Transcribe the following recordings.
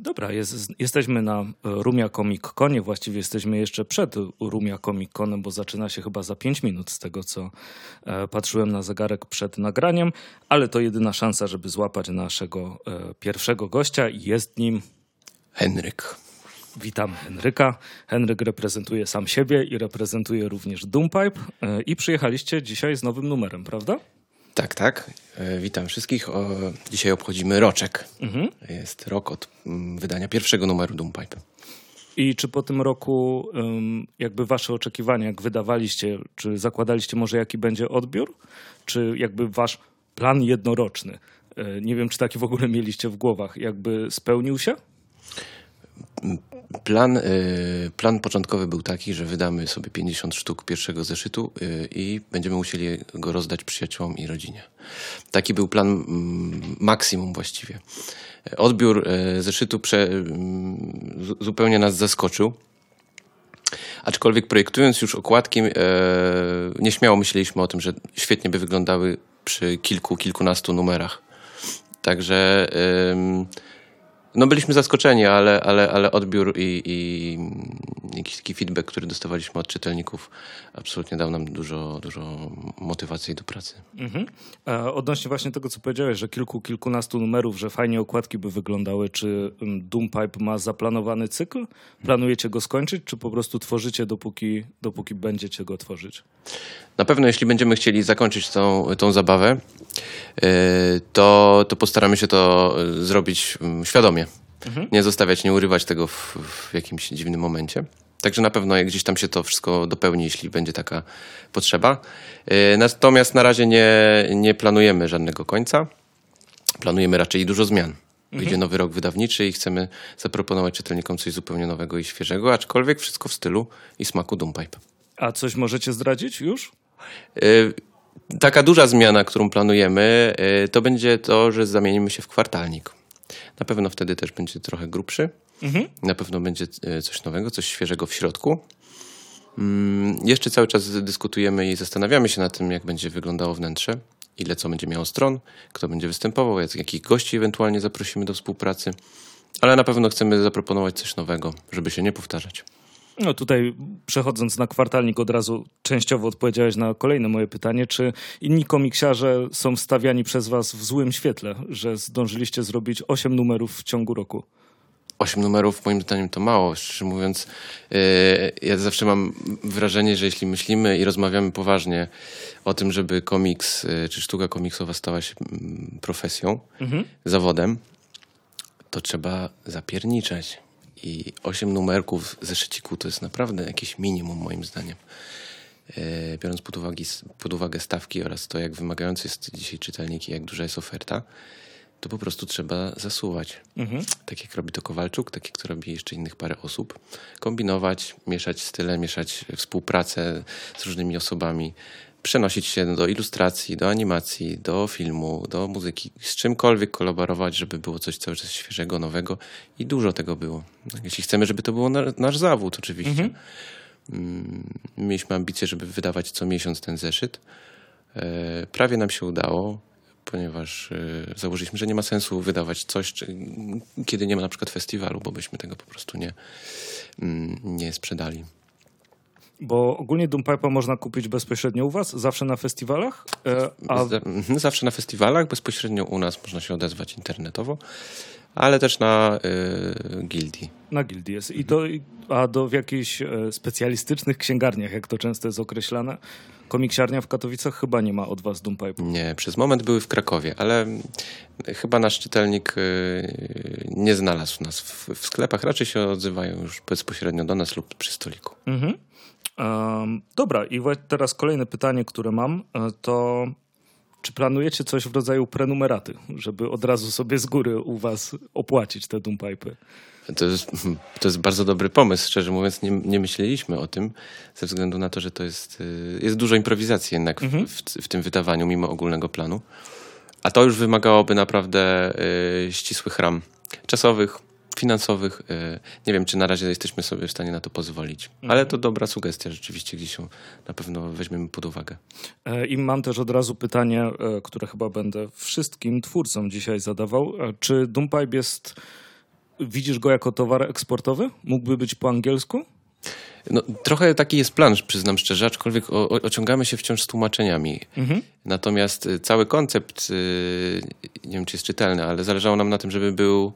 Dobra, jest, jesteśmy na e, Rumia Comic Conie, właściwie jesteśmy jeszcze przed Rumia Comic Conem, bo zaczyna się chyba za 5 minut z tego, co e, patrzyłem na zegarek przed nagraniem, ale to jedyna szansa, żeby złapać naszego e, pierwszego gościa i jest nim... Henryk. Witam Henryka. Henryk reprezentuje sam siebie i reprezentuje również Doompipe i przyjechaliście dzisiaj z nowym numerem, prawda? Tak, tak. E, Witam wszystkich. O, dzisiaj obchodzimy roczek. Jest rok od mm, wydania pierwszego numeru Doompipe. I czy po tym roku jakby wasze oczekiwania, jak wydawaliście, czy zakładaliście może jaki będzie odbiór? Czy jakby wasz plan jednoroczny, y, nie wiem czy taki w ogóle mieliście w głowach, jakby spełnił się? Plan, y, plan początkowy był taki, że wydamy sobie 50 sztuk pierwszego zeszytu y, i będziemy musieli go rozdać przyjaciołom i rodzinie. Taki był plan mm, maksimum właściwie. Odbiór y, zeszytu prze, mm, zu- zupełnie nas zaskoczył. Aczkolwiek projektując już okładki, nieśmiało myśleliśmy o tym, że świetnie by wyglądały przy kilku, kilkunastu numerach. Także no byliśmy zaskoczeni, ale, ale, ale odbiór i, i mm, jakiś taki feedback, który dostawaliśmy od czytelników, absolutnie dał nam dużo, dużo motywacji do pracy. Mhm. Odnośnie właśnie tego, co powiedziałeś, że kilku, kilkunastu numerów, że fajnie okładki by wyglądały, czy ym, Doompipe ma zaplanowany cykl? Planujecie go skończyć, czy po prostu tworzycie, dopóki, dopóki będziecie go tworzyć? Na pewno, jeśli będziemy chcieli zakończyć tą, tą zabawę, yy, to, to postaramy się to yy, zrobić mm, świadomie. Nie zostawiać, nie urywać tego w, w jakimś dziwnym momencie. Także na pewno gdzieś tam się to wszystko dopełni, jeśli będzie taka potrzeba. Yy, Natomiast na razie nie, nie planujemy żadnego końca. Planujemy raczej dużo zmian. Wyjdzie nowy rok wydawniczy i chcemy zaproponować czytelnikom coś zupełnie nowego i świeżego, aczkolwiek wszystko w stylu i smaku Doompipe. A coś możecie zdradzić już? Y, Taka duża zmiana, którą planujemy, y, to będzie to, że zamienimy się w kwartalnik. Na pewno wtedy też będzie trochę grubszy. Na pewno będzie y, coś nowego, coś świeżego w środku. Mm, Jeszcze cały czas dyskutujemy i zastanawiamy się nad tym, jak będzie wyglądało wnętrze, ile co będzie miało stron, kto będzie występował, jak- jakich gości ewentualnie zaprosimy do współpracy. Ale na pewno chcemy zaproponować coś nowego, żeby się nie powtarzać. No tutaj przechodząc na kwartalnik od razu częściowo odpowiedziałeś na kolejne moje pytanie, czy inni komiksiarze są stawiani przez was w złym świetle, że zdążyliście zrobić 8 numerów w ciągu roku? Osiem numerów moim zdaniem to mało. Szczerze mówiąc, yy, ja zawsze mam wrażenie, że jeśli myślimy i rozmawiamy poważnie o tym, żeby komiks yy, czy sztuka komiksowa stała się mm, profesją, zawodem, to trzeba zapierniczać. I osiem numerków zeszyciku to jest naprawdę jakieś minimum moim zdaniem. Yy, biorąc pod uwagę, pod uwagę stawki oraz to, jak wymagający jest dzisiaj czytelnik i jak duża jest oferta, to po prostu trzeba zasuwać. Tak jak robi to Kowalczuk, tak jak to robi jeszcze innych parę osób. Kombinować, mieszać style, mieszać współpracę z różnymi osobami. Przenosić się do ilustracji, do animacji, do filmu, do muzyki. Z czymkolwiek kolaborować, żeby było coś cały czas świeżego, nowego. I dużo tego było. Jeśli chcemy, żeby to było na, nasz zawód oczywiście. Mm, Mieliśmy ambicje, żeby wydawać co miesiąc ten zeszyt. E, Prawie nam się udało, ponieważ e, założyliśmy, że nie ma sensu wydawać coś, kiedy nie ma na przykład festiwalu, bo byśmy tego po prostu nie, mm, nie sprzedali. Bo ogólnie Doompipe'a można kupić bezpośrednio u was, zawsze na festiwalach, e, a mhm, Zawsze na festiwalach, bezpośrednio u nas można się odezwać internetowo, ale też na y, gildii. na gildii jest. I to, a do w jakichś e, specjalistycznych księgarniach, jak to często jest określane, komiksiarnia w Katowicach chyba nie ma od was Doompipe'u. Nie, przez moment były w Krakowie, ale chyba nasz czytelnik y, nie znalazł nas w, w sklepach. Raczej się odzywają już bezpośrednio do nas lub przy stoliku. Mhm. Dobra, i teraz kolejne pytanie, które mam, e, to czy planujecie coś w rodzaju prenumeraty, żeby od razu sobie z góry u was opłacić te Doompipe'y? To jest, to jest bardzo dobry pomysł. Szczerze mówiąc, nie, nie myśleliśmy o tym, ze względu na to, że to jest, y, jest dużo improwizacji jednak w, w, w tym wydawaniu, mimo ogólnego planu. A to już wymagałoby naprawdę y, ścisłych ram czasowych, finansowych. Y, nie wiem, czy na razie jesteśmy sobie w stanie na to pozwolić. Ale to dobra sugestia, rzeczywiście gdzieś ją na pewno weźmiemy pod uwagę. E, I mam też od razu pytanie, e, które chyba będę wszystkim twórcom dzisiaj zadawał. E, Czy Doompipe jest widzisz go jako towar eksportowy? Mógłby być po angielsku? No, trochę taki jest plan, przyznam szczerze, aczkolwiek o, o, ociągamy się wciąż z tłumaczeniami. Mhm. Natomiast y, cały koncept, y, nie wiem czy jest czytelny, ale zależało nam na tym, żeby był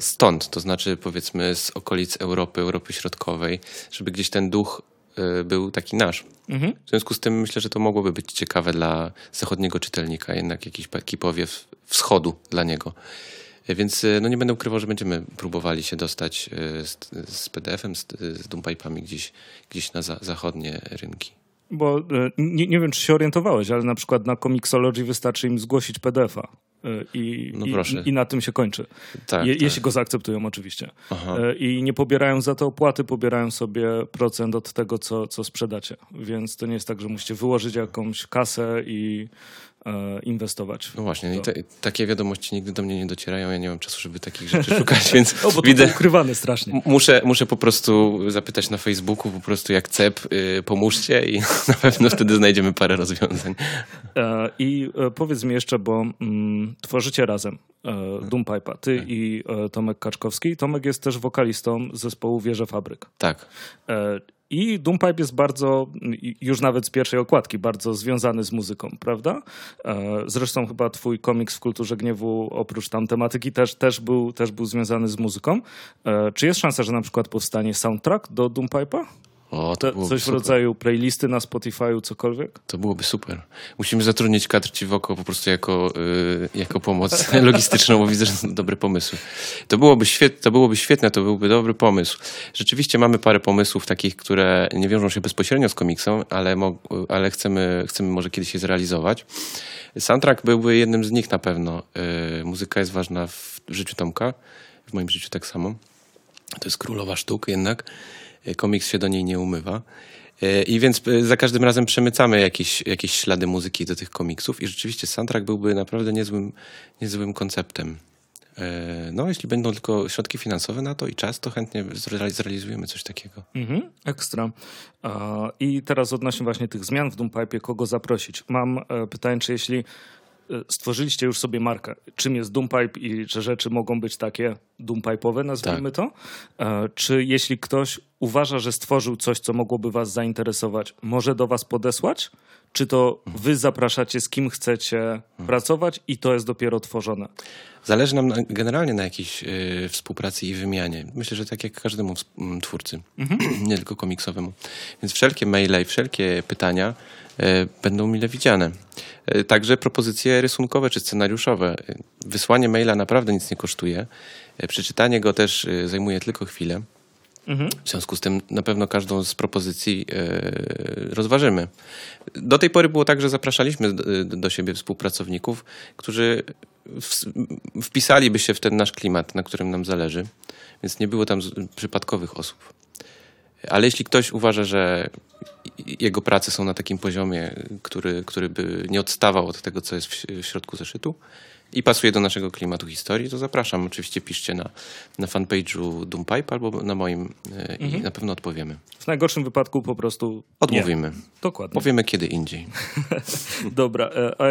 stąd, to znaczy powiedzmy z okolic Europy, Europy Środkowej, żeby gdzieś ten duch e, był taki nasz. Mhm. W związku z tym myślę, że to mogłoby być ciekawe dla zachodniego czytelnika, jednak jakiś taki powiew wschodu dla niego. E, Więc e, no nie będę ukrywał, że będziemy próbowali się dostać e, z, z PDF-em, z, z Dumpipami gdzieś, gdzieś na za, zachodnie rynki. Bo e, nie, nie wiem, czy się orientowałeś, ale na przykład na Comixology wystarczy im zgłosić PDF-a. I, No i. I na tym się kończy. Tak, Je, tak. Jeśli go zaakceptują, oczywiście. Aha. E, I nie pobierają za to opłaty, pobierają sobie procent od tego, co, co sprzedacie. Więc to nie jest tak, że musicie wyłożyć jakąś kasę i inwestować. No właśnie, i To- te, takie wiadomości nigdy do mnie nie docierają. Ja nie mam czasu, żeby takich rzeczy szukać, więc O, bo to widzę. ukrywane strasznie. Muszę, muszę po prostu zapytać na Facebooku, po prostu jak CEP, y, pomóżcie i na pewno wtedy znajdziemy parę rozwiązań. E, I e, powiedz mi jeszcze, bo mm, tworzycie razem e, Doompipe'a, ty i e, Tomek Kaczkowski. Tomek jest też wokalistą zespołu Wieże Fabryk. Tak, E, I Doompipe jest bardzo, i- już nawet z pierwszej okładki, bardzo związany z muzyką, prawda? E, Zresztą chyba twój komiks w Kulturze Gniewu, oprócz tam tematyki, też, też, był, też był związany z muzyką. E, Czy jest szansa, że na przykład powstanie soundtrack do Doompipe'a? O, to, To, coś w super. rodzaju playlisty na Spotify'u, cokolwiek? To byłoby super. Musimy zatrudnić kadr ci w oko po prostu jako, y, jako pomoc logistyczną, bo widzę, że są dobre pomysły. To byłoby, świet, to byłoby świetne, to byłby dobry pomysł. Rzeczywiście mamy parę pomysłów takich, które nie wiążą się bezpośrednio z komiksem, ale, ale chcemy, chcemy może kiedyś je zrealizować. Soundtrack byłby jednym z nich na pewno. Y, muzyka jest ważna w życiu Tomka, w moim życiu tak samo. To jest królowa sztuk jednak. E, Komiks się do niej nie umywa. E, I więc e, za każdym razem przemycamy jakieś, jakieś ślady muzyki do tych komiksów i rzeczywiście soundtrack byłby naprawdę niezłym, niezłym konceptem. No, jeśli będą tylko środki finansowe na to i czas, to chętnie zreali- zrealizujemy coś takiego. Mhm, ekstra. I teraz odnośnie właśnie tych zmian w Doompipe, kogo zaprosić? Mam e, pytanie, czy jeśli stworzyliście już sobie markę, czym jest Doompipe i że rzeczy mogą być takie Doompipe'owe, nazwijmy to, e, czy jeśli ktoś uważa, że stworzył coś, co mogłoby was zainteresować, może do was podesłać? Czy to wy zapraszacie, z kim chcecie pracować i to jest dopiero tworzone? Zależy nam na, generalnie na jakiejś e, współpracy i wymianie. Myślę, że tak jak każdemu ws- m, twórcy, nie tylko komiksowemu. Więc wszelkie maile i wszelkie pytania e, będą mile widziane. E, także propozycje rysunkowe czy scenariuszowe. E, Wysłanie maila naprawdę nic nie kosztuje. E, przeczytanie go też e, zajmuje tylko chwilę. W związku z tym na pewno każdą z propozycji e, rozważymy. Do tej pory było tak, że zapraszaliśmy do, siebie współpracowników, którzy wpisaliby się w ten nasz klimat, na którym nam zależy, więc nie było tam przypadkowych osób. Ale jeśli ktoś uważa, że jego prace są na takim poziomie, który, który by nie odstawał od tego, co jest w, środku zeszytu i pasuje do naszego klimatu historii, to zapraszam. Oczywiście piszcie na, na fanpage'u Doompipe albo na moim e, i na pewno odpowiemy. W najgorszym wypadku po prostu Odmówimy. Nie. Dokładnie. Powiemy kiedy indziej. Dobra, e, a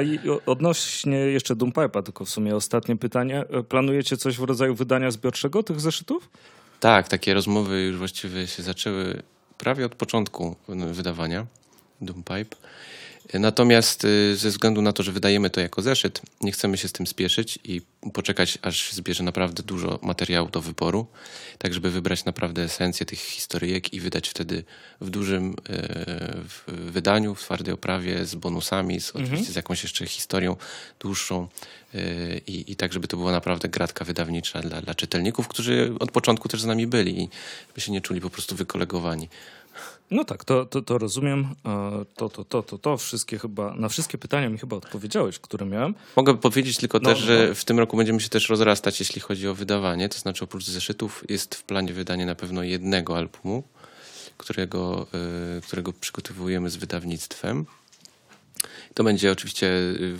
odnośnie jeszcze Doompipe'a, tylko w sumie ostatnie pytanie. E, Planujecie coś w rodzaju wydania zbiorczego tych zeszytów? Tak, takie rozmowy już właściwie się zaczęły prawie od początku wydawania Doompipe. Natomiast y, ze względu na to, że wydajemy to jako zeszyt, nie chcemy się z tym spieszyć i poczekać, aż zbierze naprawdę dużo materiału do wyboru, tak żeby wybrać naprawdę esencję tych historyjek i wydać wtedy w dużym y, w wydaniu, w twardej oprawie, z bonusami, z, oczywiście z jakąś jeszcze historią dłuższą y, i, i tak, żeby to była naprawdę gratka wydawnicza dla, dla czytelników, którzy od początku też z nami byli i by się nie czuli po prostu wykolegowani. No tak, to, to, to rozumiem. E, To, to, to, to, to. Wszystkie chyba, na wszystkie pytania mi chyba odpowiedziałeś, które miałem. Mogę powiedzieć tylko No, też, że no. w tym roku będziemy się też rozrastać, jeśli chodzi o wydawanie. To znaczy, oprócz zeszytów, jest w planie wydanie na pewno jednego albumu, którego, y, którego przygotowujemy z wydawnictwem. To będzie oczywiście y,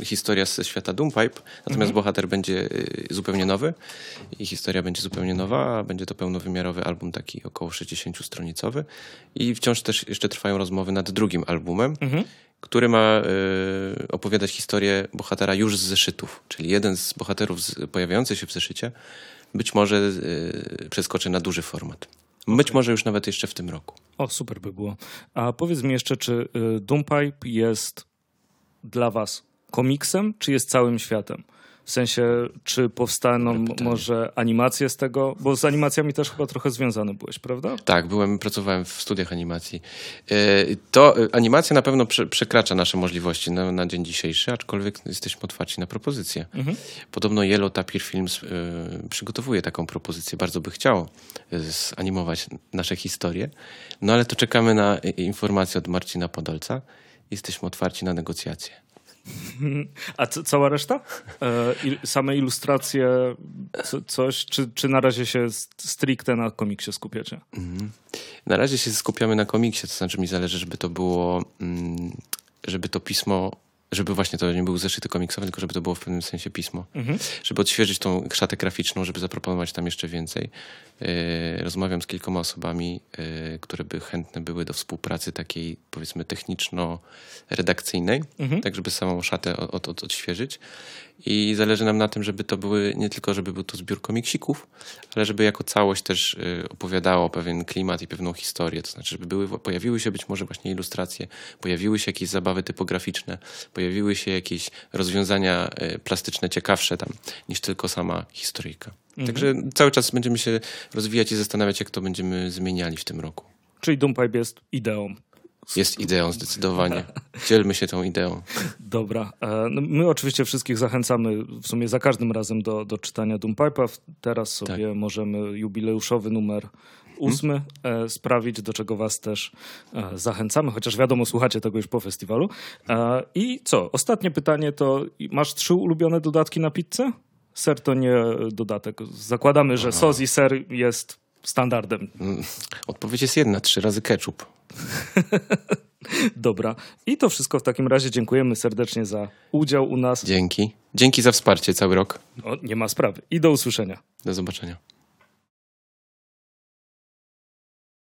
y, historia ze świata Doompipe, natomiast bohater będzie y, zupełnie nowy i historia będzie zupełnie nowa, a będzie to pełnowymiarowy album taki około 60-stronicowy i wciąż też jeszcze trwają rozmowy nad drugim albumem, który ma y, opowiadać historię bohatera już z zeszytów, czyli jeden z bohaterów z, pojawiający się w zeszycie być może y, przeskoczy na duży format. Być może już nawet jeszcze w tym roku. O, super by było. A powiedz mi jeszcze, czy y, Doompipe jest dla was komiksem, czy jest całym światem? W sensie, czy powstaną może animacje z tego? Bo z animacjami też chyba trochę związany byłeś, prawda? Tak, byłem, pracowałem w studiach animacji. Y, To y, animacja na pewno prze, przekracza nasze możliwości na, na dzień dzisiejszy, aczkolwiek jesteśmy otwarci na propozycje. Podobno Yellow Tapir Films y, przygotowuje taką propozycję. Bardzo by chciał y, zanimować nasze historie. No ale to czekamy na informacje od Marcina Podolca. Jesteśmy otwarci na negocjacje. A co, cała reszta? E, il, same ilustracje, co, coś, czy, czy na razie się stricte na komiksie skupiacie? Na razie się skupiamy na komiksie, to znaczy mi zależy, żeby to było, mm, żeby to pismo, żeby właśnie to nie był zeszyty komiksowe, tylko żeby to było w pewnym sensie pismo. Żeby odświeżyć tą szatę graficzną, żeby zaproponować tam jeszcze więcej. Yy, rozmawiam z kilkoma osobami, yy, które by chętne były do współpracy takiej, powiedzmy, techniczno-redakcyjnej, tak żeby samą szatę od, od, od, odświeżyć. I zależy nam na tym, żeby to były, nie tylko żeby był to zbiór komiksików, ale żeby jako całość też y, opowiadało pewien klimat i pewną historię. To znaczy, żeby były, pojawiły się być może właśnie ilustracje, pojawiły się jakieś zabawy typograficzne, pojawiły się jakieś rozwiązania plastyczne ciekawsze tam niż tylko sama historyjka. Także cały czas będziemy się rozwijać i zastanawiać, jak to będziemy zmieniali w tym roku. Czyli Doompipe jest ideą. Jest ideą zdecydowanie. Dzielmy się tą ideą. Dobra. E, No my oczywiście wszystkich zachęcamy w sumie za każdym razem do, do czytania Doompipe'a. Teraz sobie możemy jubileuszowy numer ósmy e, sprawić, do czego was też e, zachęcamy, chociaż wiadomo, słuchacie tego już po festiwalu. I co? Ostatnie pytanie to masz trzy ulubione dodatki na pizzę? Ser to nie dodatek. Zakładamy, że sos i ser jest standardem. Odpowiedź jest jedna, trzy razy ketchup. Dobra. I to wszystko w takim razie. Dziękujemy serdecznie za udział u nas. Dzięki. Dzięki za wsparcie cały rok. O, nie ma sprawy. I do usłyszenia. Do zobaczenia.